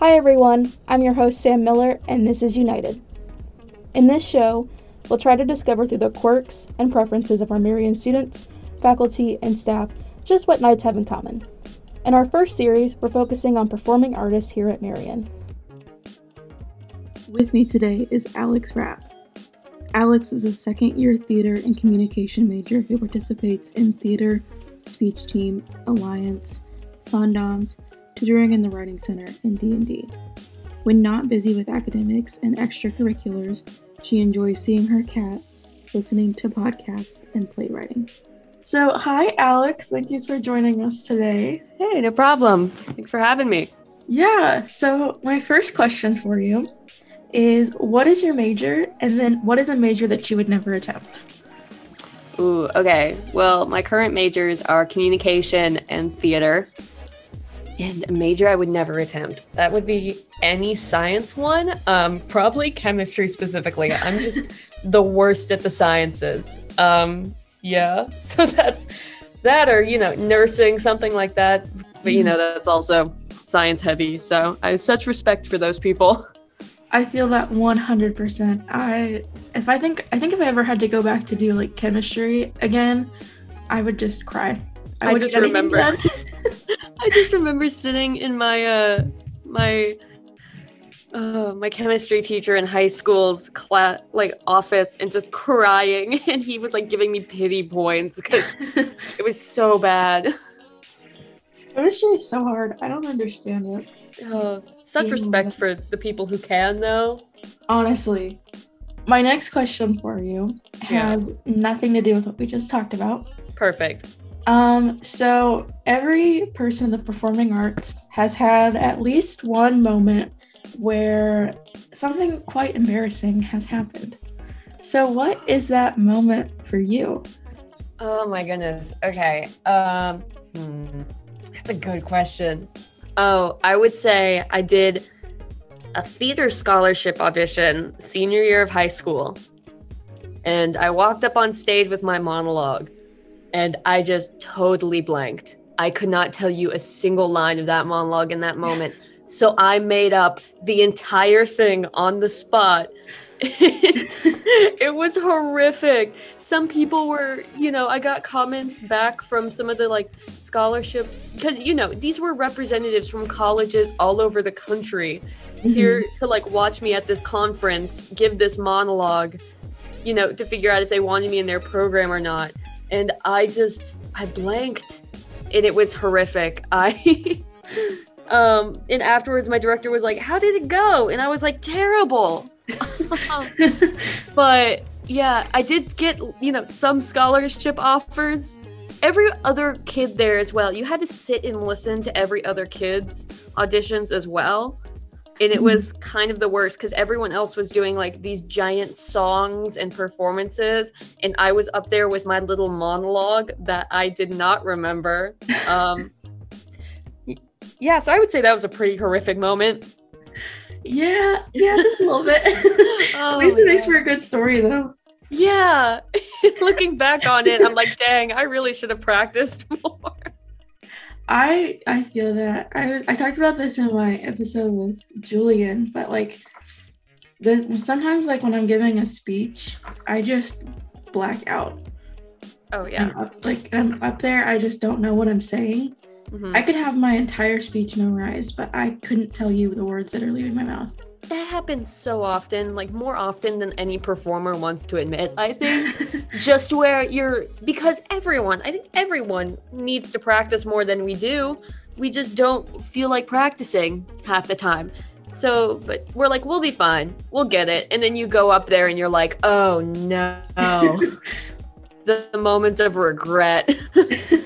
Hi everyone, I'm your host Sam Miller, and this is UKnighted. In this show, we'll try to discover through the quirks and preferences of our Marian students, faculty, and staff just what Knights have in common. In our first series, we're focusing on performing artists here at Marian. With me today is Alex Rapp. Alex is a second year theater and communication major who participates in theater, speech team, alliance, Sondoms, tutoring in the Writing Center, and D&D. When not busy with academics and extracurriculars, she enjoys seeing her cat, listening to podcasts, and playwriting. So, hi, Alex. Thank you for joining us today. Hey, no problem. Thanks for having me. Yeah. So, my first question for you is what is your major? And then, what is a major that you would never attempt? Ooh, okay. Well, my current majors are communication and theater. And a major I would never attempt. That would be any science one. Um, probably chemistry specifically. I'm just the worst at the sciences. Um, yeah. So that's that or, you know, nursing, something like that. But you know, mm-hmm. that's also science heavy. So I have such respect for those people. I feel that 100%. I if I think I think if I ever had to go back to do like chemistry again, I would just cry. I, I just remember I just remember sitting in my uh my uh, my chemistry teacher in high school's class like office and just crying. And he was like giving me pity points because it was so bad. Chemistry is so hard. I don't understand it. Oh, such respect for the people who can though. Honestly. My next question for you has yeah. nothing to do with what we just talked about. Perfect um, so every person in the performing arts has had at least one moment where something quite embarrassing has happened. So what is that moment for you? Oh my goodness. Okay. Um, hmm. That's a good question. Oh, I would say I did a theater scholarship audition senior year of high school. And I walked up on stage with my monologue and I just totally blanked. I could not tell you a single line of that monologue in that moment. So I made up the entire thing on the spot. it was horrific. Some people were, you know, I got comments back from some of the like scholarship because you know, these were representatives from colleges all over the country mm-hmm. here to like watch me at this conference give this monologue, you know, to figure out if they wanted me in their program or not and I just I blanked and it was horrific. I um and afterwards my director was like, "How did it go?" And I was like, "Terrible." but yeah, I did get, you know, some scholarship offers. Every other kid there as well. You had to sit and listen to every other kid's auditions as well and it was kind of the worst because everyone else was doing like these giant songs and performances and i was up there with my little monologue that i did not remember. Um yeah so i would say that was a pretty horrific moment. Yeah yeah just a little bit. Oh, at least it makes for a good story though. Yeah looking back on it i'm like dang i really should have practiced more I I feel that I I talked about this in my episode with Julian, but like the sometimes like when I'm giving a speech, I just black out. Oh yeah. Up, like I'm up there, I just don't know what I'm saying. Mm-hmm. I could have my entire speech memorized, but I couldn't tell you the words that are leaving my mouth that happens so often, like more often than any performer wants to admit, I think. Just where you're, because everyone, I think everyone needs to practice more than we do. We just don't feel like practicing half the time. So, but we're like, we'll be fine. We'll get it. And then you go up there and you're like, oh no. the, the moments of regret.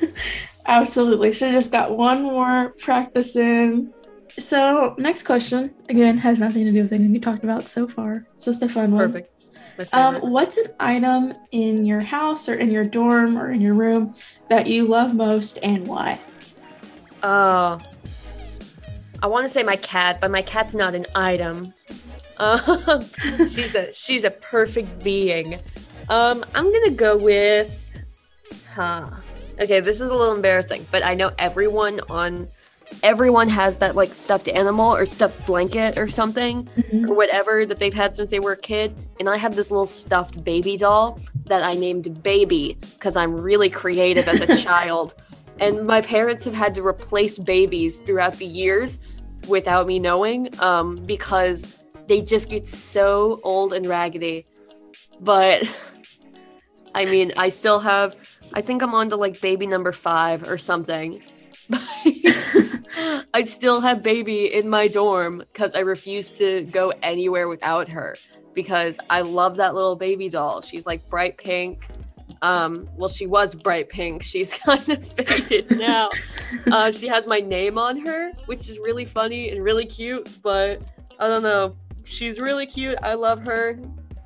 Absolutely. Should have just got one more practice in so, next question again has nothing to do with anything you talked about so far. It's just a fun one. Perfect. Um, what's an item in your house or in your dorm or in your room that you love most and why? Oh, I want to say my cat, but my cat's not an item. Um, she's a she's a perfect being. Um, I'm gonna go with, huh? Okay, this is a little embarrassing, but I know everyone on everyone has that like stuffed animal or stuffed blanket or something Mhm. or whatever that they've had since they were a kid. And I have this little stuffed baby doll that I named Baby because I'm really creative as a child. And my parents have had to replace babies throughout the years without me knowing um, because they just get so old and raggedy. But I mean, I still have, I think I'm on to like baby number five or something. I still have baby in my dorm because I refuse to go anywhere without her because I love that little baby doll. She's like bright pink. Um, well, she was bright pink. She's kind of faded now. Uh, she has my name on her, which is really funny and really cute. But I don't know. She's really cute. I love her.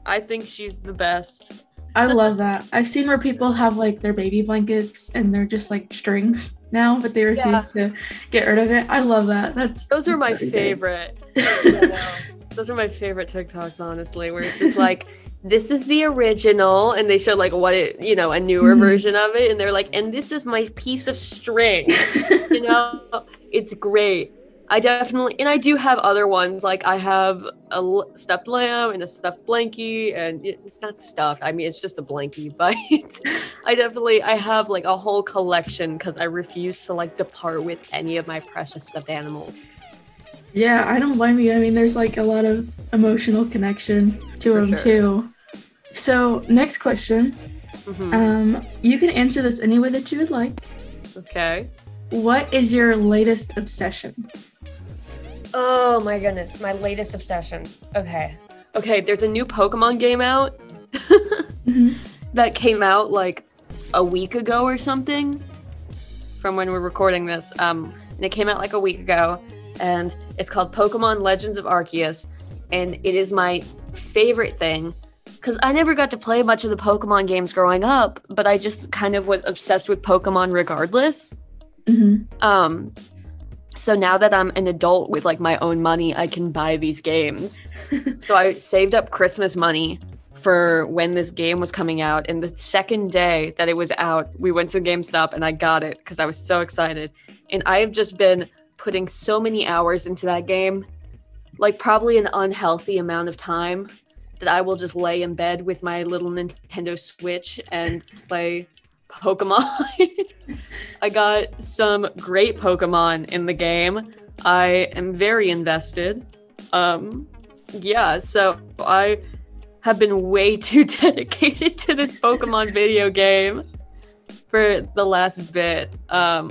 I think she's the best. I love that. I've seen where people have like their baby blankets and they're just like strings now, but they refuse Yeah. to get rid of it. I love that. That's Those are my favorite. Those are my favorite TikToks, honestly, where it's just like, this is the original, and they show like what it, you know, a newer Mhm. version of it, and they're like, and this is my piece of string. you know, it's great. I definitely, and I do have other ones. Like I have a stuffed lamb and a stuffed blankie, and it's not stuffed. I mean, it's just a blankie, but I definitely, I have like a whole collection because I refuse to like depart with any of my precious stuffed animals. yeah, I don't blame you. I mean, there's like a lot of emotional connection to For them sure. too. So, next question. Mhm. Um, you can answer this any way that you would like. Okay. What is your latest obsession? Oh my goodness, my latest obsession. Okay. Okay, there's a new Pokemon game out Mhm. that came out like a week ago or something from when we're recording this. Um, and it came out like a week ago, and it's called Pokemon Legends of Arceus, and it is my favorite thing because I never got to play much of the Pokemon games growing up, but I just kind of was obsessed with Pokemon regardless. Mhm. Um, so now that I'm an adult with like my own money, I can buy these games. so I saved up Christmas money for when this game was coming out. And the second day that it was out, we went to GameStop and I got it because I was so excited. And I have just been putting so many hours into that game, like probably an unhealthy amount of time that I will just lay in bed with my little Nintendo Switch and play Pokemon. I got some great Pokemon in the game. I am very invested. Um, yeah, so I have been way too dedicated to this Pokemon video game for the last bit. Um,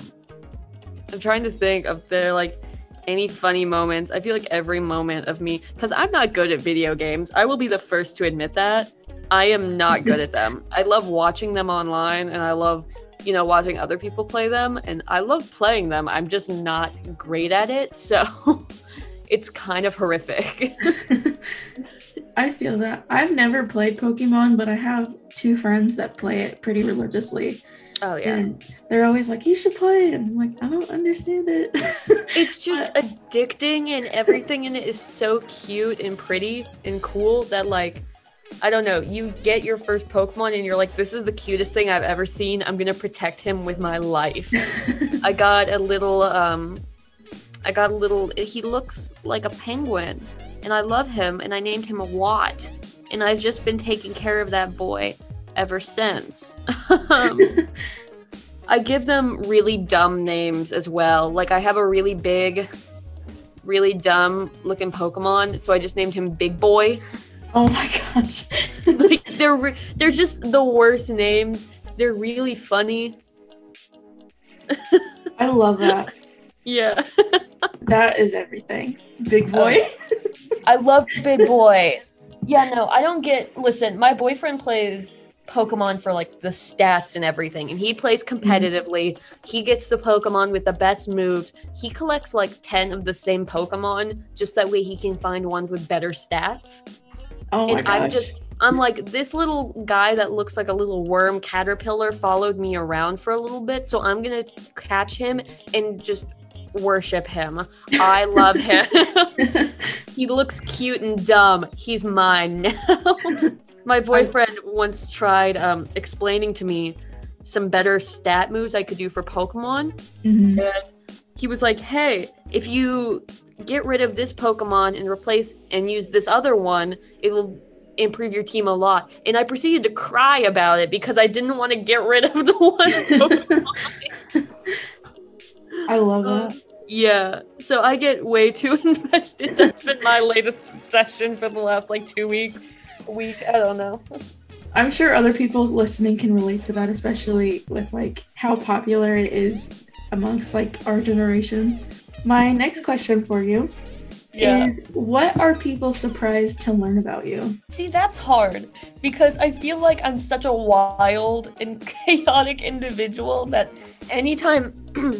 I'm trying to think of there like any funny moments. I feel like every moment of me, because I'm not good at video games. I will be the first to admit that. I am not good at them. I love watching them online and I love, you know, watching other people play them and I love playing them. I'm just not great at it. So it's kind of horrific. I feel that. I've never played Pokemon, but I have two friends that play it pretty religiously. Oh, And they're always like, you should play it. And I'm like, I don't understand it. It's just addicting and everything in it is so cute and pretty and cool that like I don't know, you get your first Pokemon and you're like, this is the cutest thing I've ever seen. I'm gonna protect him with my life. I got a little um I got a little he looks like a penguin and I love him and I named him a Watt. And I've just been taking care of that boy ever since. um, I give them really dumb names as well. Like I have a really big, really dumb looking Pokemon, so I just named him Big Boy. Oh my gosh. like they're re- they're just the worst names. They're really funny. I love that. Yeah. That is everything. Big boy. I love Big Boy. Yeah, no, I don't get. Listen, my boyfriend plays Pokemon for like the stats and everything, and he plays mm-hmm. competitively. He gets the Pokemon with the best moves. He collects like 10 of the same Pokemon just that way he can find ones with better stats. Oh and. I'm just. I'm like, this little guy that looks like a little worm caterpillar followed me around for a little bit, so I'm gonna catch him and just worship him. I love him. he looks cute and dumb. He's mine now. My boyfriend once tried um, explaining to me some better stat moves I could do for Pokemon. Mhm. And he was like, "Hey, if you get rid of this Pokemon and replace and use this other one, it'll improve your team a lot." And I proceeded to cry about it because I didn't want to get rid of the one Pokemon. I love that. Um, yeah, so I get way too invested. That's been my latest obsession for the last like two weeks, a week. I don't know. I'm sure other people listening can relate to that, especially with like how popular it is amongst like our generation. My next question for you is what are people surprised to learn about you? See, that's hard because I feel like I'm such a wild and chaotic individual that anytime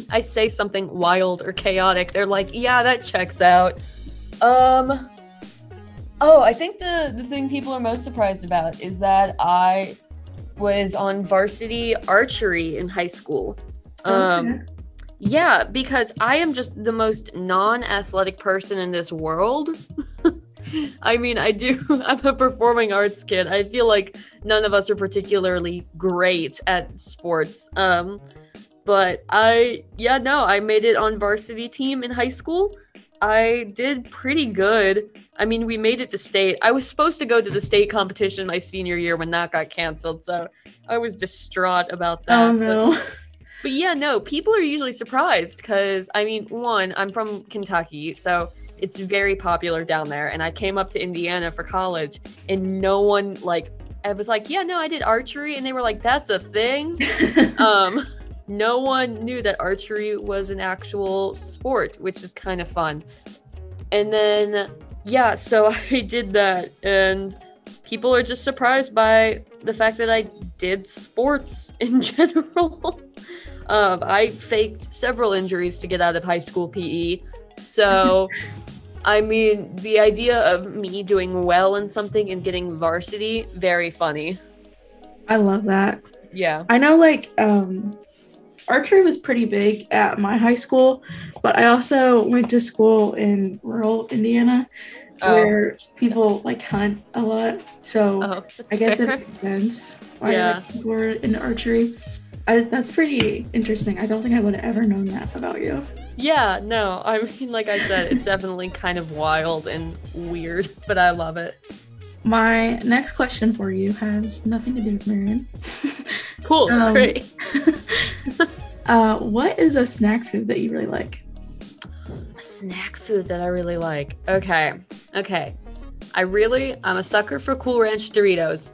I say something wild or chaotic, they're like, "Yeah, that checks out." Um Oh, I think the the thing people are most surprised about is that I was on varsity archery in high school. Um Okay. Yeah, because I am just the most non-athletic person in this world. I mean, I do. I'm a performing arts kid. I feel like none of us are particularly great at sports. Um, but I, yeah, no, I made it on varsity team in high school. I did pretty good. I mean, we made it to state. I was supposed to go to the state competition my senior year when that got canceled, so I was distraught about that. Oh no. but yeah, no, people are usually surprised because I mean, one, I'm from Kentucky, so it's very popular down there. And I came up to Indiana for college, and no one like I was like, yeah, no, I did archery, and they were like, that's a thing. um, no one knew that archery was an actual sport, which is kind of fun. And then yeah, so I did that, and people are just surprised by the fact that I did sports in general. Um, I faked several injuries to get out of high school PE. So, I mean, the idea of me doing well in something and getting varsity, very funny. I love that. Yeah. I know like um archery was pretty big at my high school, but I also went to school in rural Indiana Oh, where people like hunt a lot. So oh, I guess fair. it makes sense why Yeah. like, people were into archery. I, that's pretty interesting. I don't think I would have ever known that about you. Yeah, no, I mean, like I said, it's definitely kind of wild and weird, but I love it. My next question for you has nothing to do with Marian. Cool, Um, great. uh, what is a snack food that you really like? A snack food that I really like. Okay, okay. I really, I'm a sucker for Cool Ranch Doritos.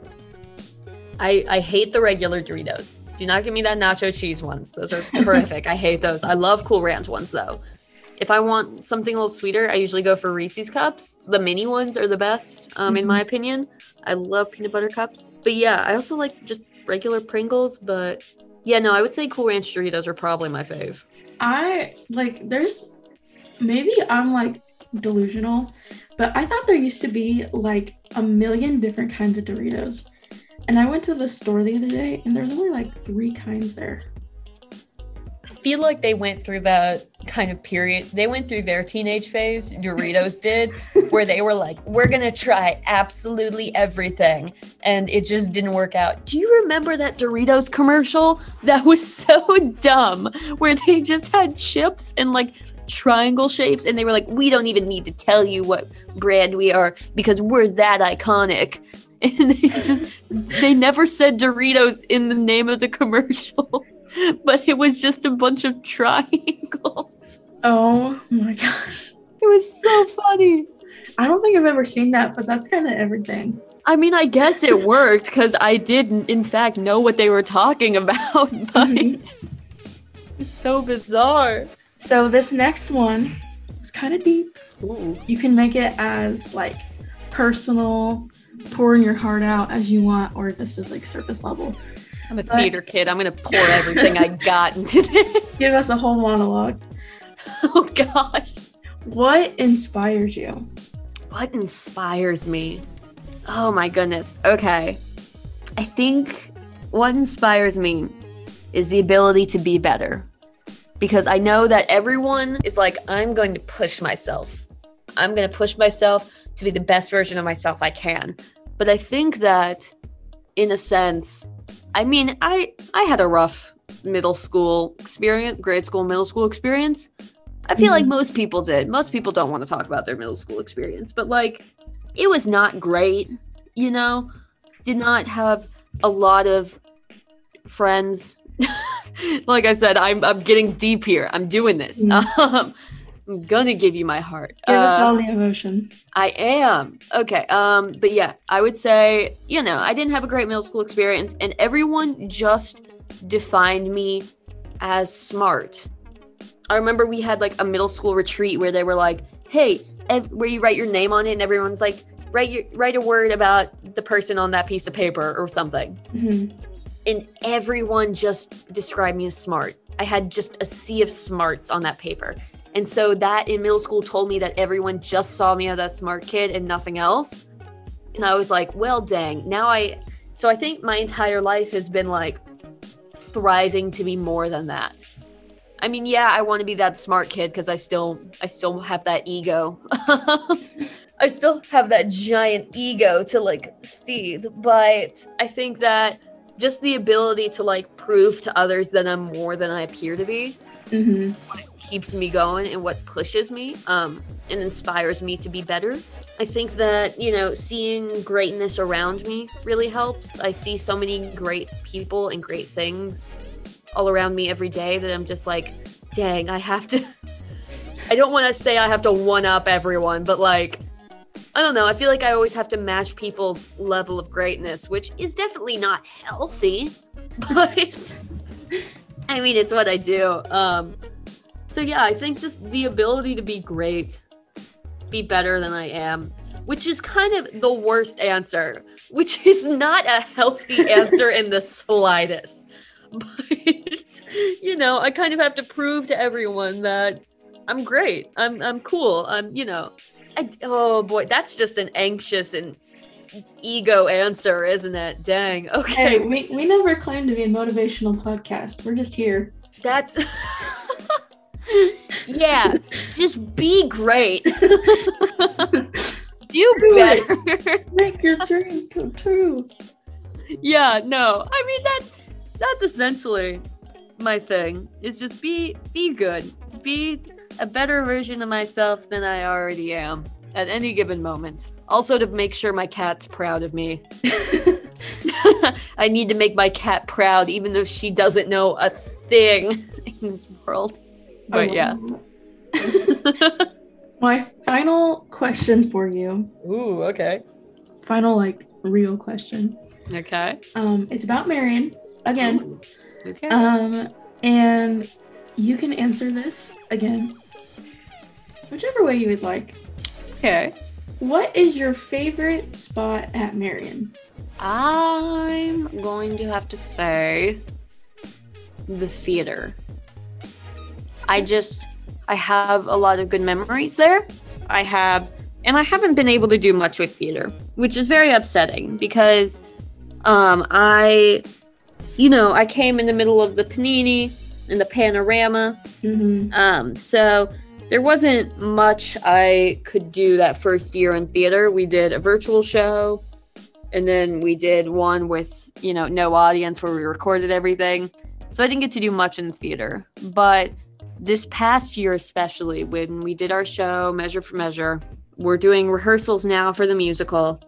I I hate the regular Doritos. Do not give me that nacho cheese ones. Those are horrific. I hate those. I love Cool Ranch ones though. If I want something a little sweeter, I usually go for Reese's cups. The mini ones are the best, um, in my opinion. I love peanut butter cups. But yeah, I also like just regular Pringles. But yeah, no, I would say Cool Ranch Doritos are probably my fave. I like there's maybe I'm like delusional, but I thought there used to be like a million different kinds of Doritos. And I went to the store the other day and there's only like three kinds there. I feel like they went through that kind of period. They went through their teenage phase, Doritos did, where they were like, we're going to try absolutely everything. And it just didn't work out. Do you remember that Doritos commercial? That was so dumb, where they just had chips and like triangle shapes. And they were like, we don't even need to tell you what brand we are because we're that iconic. And they just, they never said Doritos in the name of the commercial but it was just a bunch of triangles. Oh my gosh. It was so funny. I don't think I've ever seen that, but that's kind of everything. I mean, I guess it worked because I did, in fact, know what they were talking about, but Mhm. it's so bizarre. So this next one is kind of deep. Ooh. You can make it as like personal, pouring your heart out as you want, or this is like surface level. I'm a But- theater kid. I'm going to pour everything I got into this. Give us a whole monologue. Oh, gosh. What inspires you? What inspires me? Oh my goodness. Okay. I think what inspires me is the ability to be better. Because I know that everyone is like, I'm going to push myself. I'm going to push myself to be the best version of myself I can. But I think that in a sense, I mean, I I had a rough middle school experience, grade school, middle school experience. I feel like Mhm. most people did. Most people don't want to talk about their middle school experience, but like it was not great, you know? Did not have a lot of friends. like I said, I'm I'm getting deep here. I'm doing this. Um, I'm gonna give you my heart. Give us Uh, all the emotion. I am. Okay. Um, but yeah, I would say, you know, I didn't have a great middle school experience, and everyone just defined me as smart. I remember we had like a middle school retreat where they were like, "Hey," ev- where you write your name on it, and everyone's like, "Write your write a word about the person on that piece of paper or something." Mhm. and everyone just described me as smart. I had just a sea of smarts on that paper. And so that in middle school told me that everyone just saw me as that smart kid and nothing else. And I was like, well, dang. Now I, so I think my entire life has been like thriving to be more than that. I mean, yeah, I want to be that smart kid because I still, I still have that ego. I still have that giant ego to like feed, but I think that just the ability to like prove to others that I'm more than I appear to be Mhm. keeps me going and what pushes me um, and inspires me to be better. I think that, you know, seeing greatness around me really helps. I see so many great people and great things all around me every day that I'm just like, dang, I have to. I don't want to say I have to one up everyone, but like, I don't know. I feel like I always have to match people's level of greatness, which is definitely not healthy, but I mean, it's what I do. Um, so yeah, I think just the ability to be great, be better than I am, which is kind of the worst answer, which is not a healthy answer in the slightest. But you know, I kind of have to prove to everyone that I'm great. I'm I'm cool. I'm you know, I, oh boy, that's just an anxious and ego answer, isn't it? Dang. Okay. Hey, we, we never claimed to be a motivational podcast. We're just here. That's yeah. Just be great. Do better. Make your dreams come true. yeah. No. I mean that's that's essentially my thing. Is just be be good. Be a better version of myself than I already am at any given moment. Also to make sure my cat's proud of me. I need to make my cat proud, even though she doesn't know a thing in this world. But I yeah. My final question for you, Ooh, okay. final like real question. Okay. Um, it's about Marian again. Okay. Um, and you can answer this again, whichever way you would like. okay. What is your favorite spot at Marian? I'm going to have to say the theater. I just I have a lot of good memories there. I have and I haven't been able to do much with theater, which is very upsetting because um I you know, I came in the middle of the panini and the panorama Mm-hmm. Um, so there wasn't much I could do that first year in theater. We did a virtual show, and then we did one with, you know, no audience where we recorded everything. So I didn't get to do much in theater. But this past year, especially when we did our show, Measure for Measure, we're doing rehearsals now for the musical.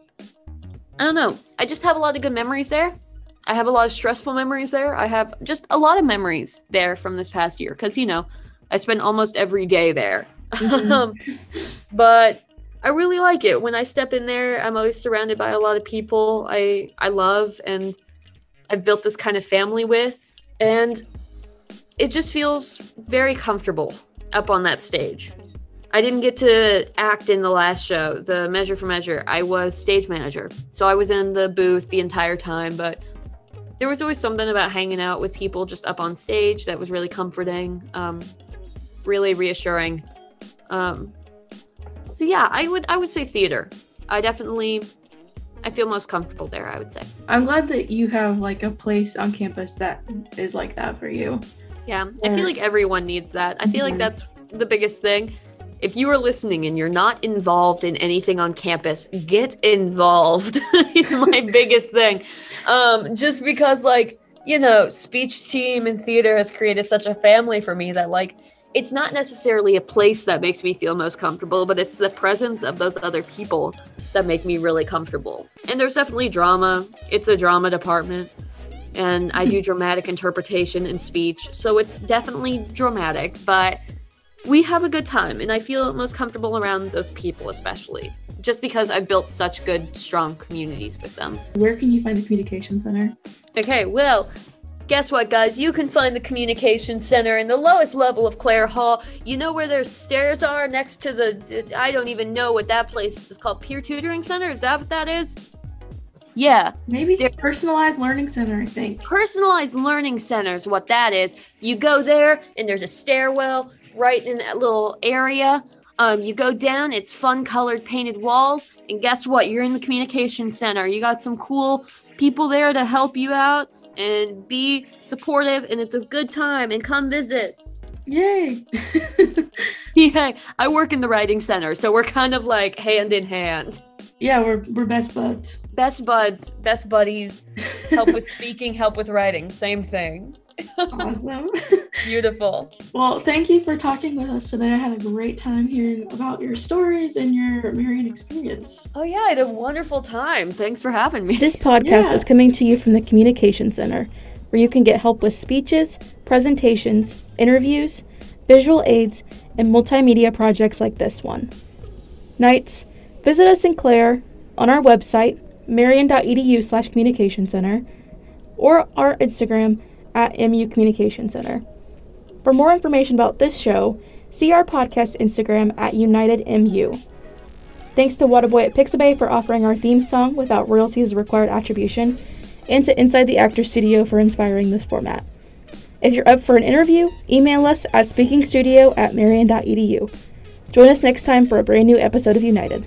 I don't know. I just have a lot of good memories there. I have a lot of stressful memories there. I have just a lot of memories there from this past year because, you know, I spend almost every day there. Mhm. um, but I really like it. When I step in there, I'm always surrounded by a lot of people I I love and I've built this kind of family with and it just feels very comfortable up on that stage. I didn't get to act in the last show, the Measure for Measure. I was stage manager. So I was in the booth the entire time, but there was always something about hanging out with people just up on stage that was really comforting, um, really reassuring. Um, so yeah, I would I would say theater. I definitely I feel most comfortable there. I would say. I'm glad that you have like a place on campus that is like that for you. Yeah, I feel like everyone needs that. I feel like Mhm. that's the biggest thing. If you are listening and you're not involved in anything on campus, get involved. it's my biggest thing. Um, just because, like, you know, speech team and theater has created such a family for me that like it's not necessarily a place that makes me feel most comfortable, but it's the presence of those other people that make me really comfortable. And there's definitely drama. It's a drama department. And I do dramatic interpretation and speech. So it's definitely dramatic, but we have a good time. And I feel most comfortable around those people, especially just because I've built such good, strong communities with them. Where can you find the communication center? Okay, well, Guess what, guys? You can find the communication center in the lowest level of Clare Hall. You know where their stairs are next to the. I don't even know what that place is called. Peer Tutoring Center? Is that what that is? Yeah. Maybe the personalized learning center, I think. Personalized learning center is what that is. You go there, and there's a stairwell right in that little area. Um, you go down, it's fun colored painted walls, and guess what? You're in the communication center. You got some cool people there to help you out and be supportive and it's a good time and come visit. Yay. Yay. I work in the writing center, so we're kind of like hand in hand. Yeah, we're we're best buds. Best buds, best buddies. Help with speaking, help with writing, same thing. Awesome. Beautiful. Well, thank you for talking with us today. I had a great time hearing about your stories and your Marian experience. Oh, yeah, I had a wonderful time. Thanks for having me. This podcast yeah. is coming to you from the Communication Center, where you can get help with speeches, presentations, interviews, visual aids, and multimedia projects like this one. Knights, visit us in Clare on our website, marian.edu slash communication center, or our Instagram at MU Communication Center. For more information about this show, see our podcast Instagram at UKnightedMU. Thanks to Waterboy at Pixabay for offering our theme song without royalties required attribution, and to Inside the Actor Studio for inspiring this format. If you're up for an interview, email us at speakingstudio at marian.edu. Join us next time for a brand new episode of UKnighted.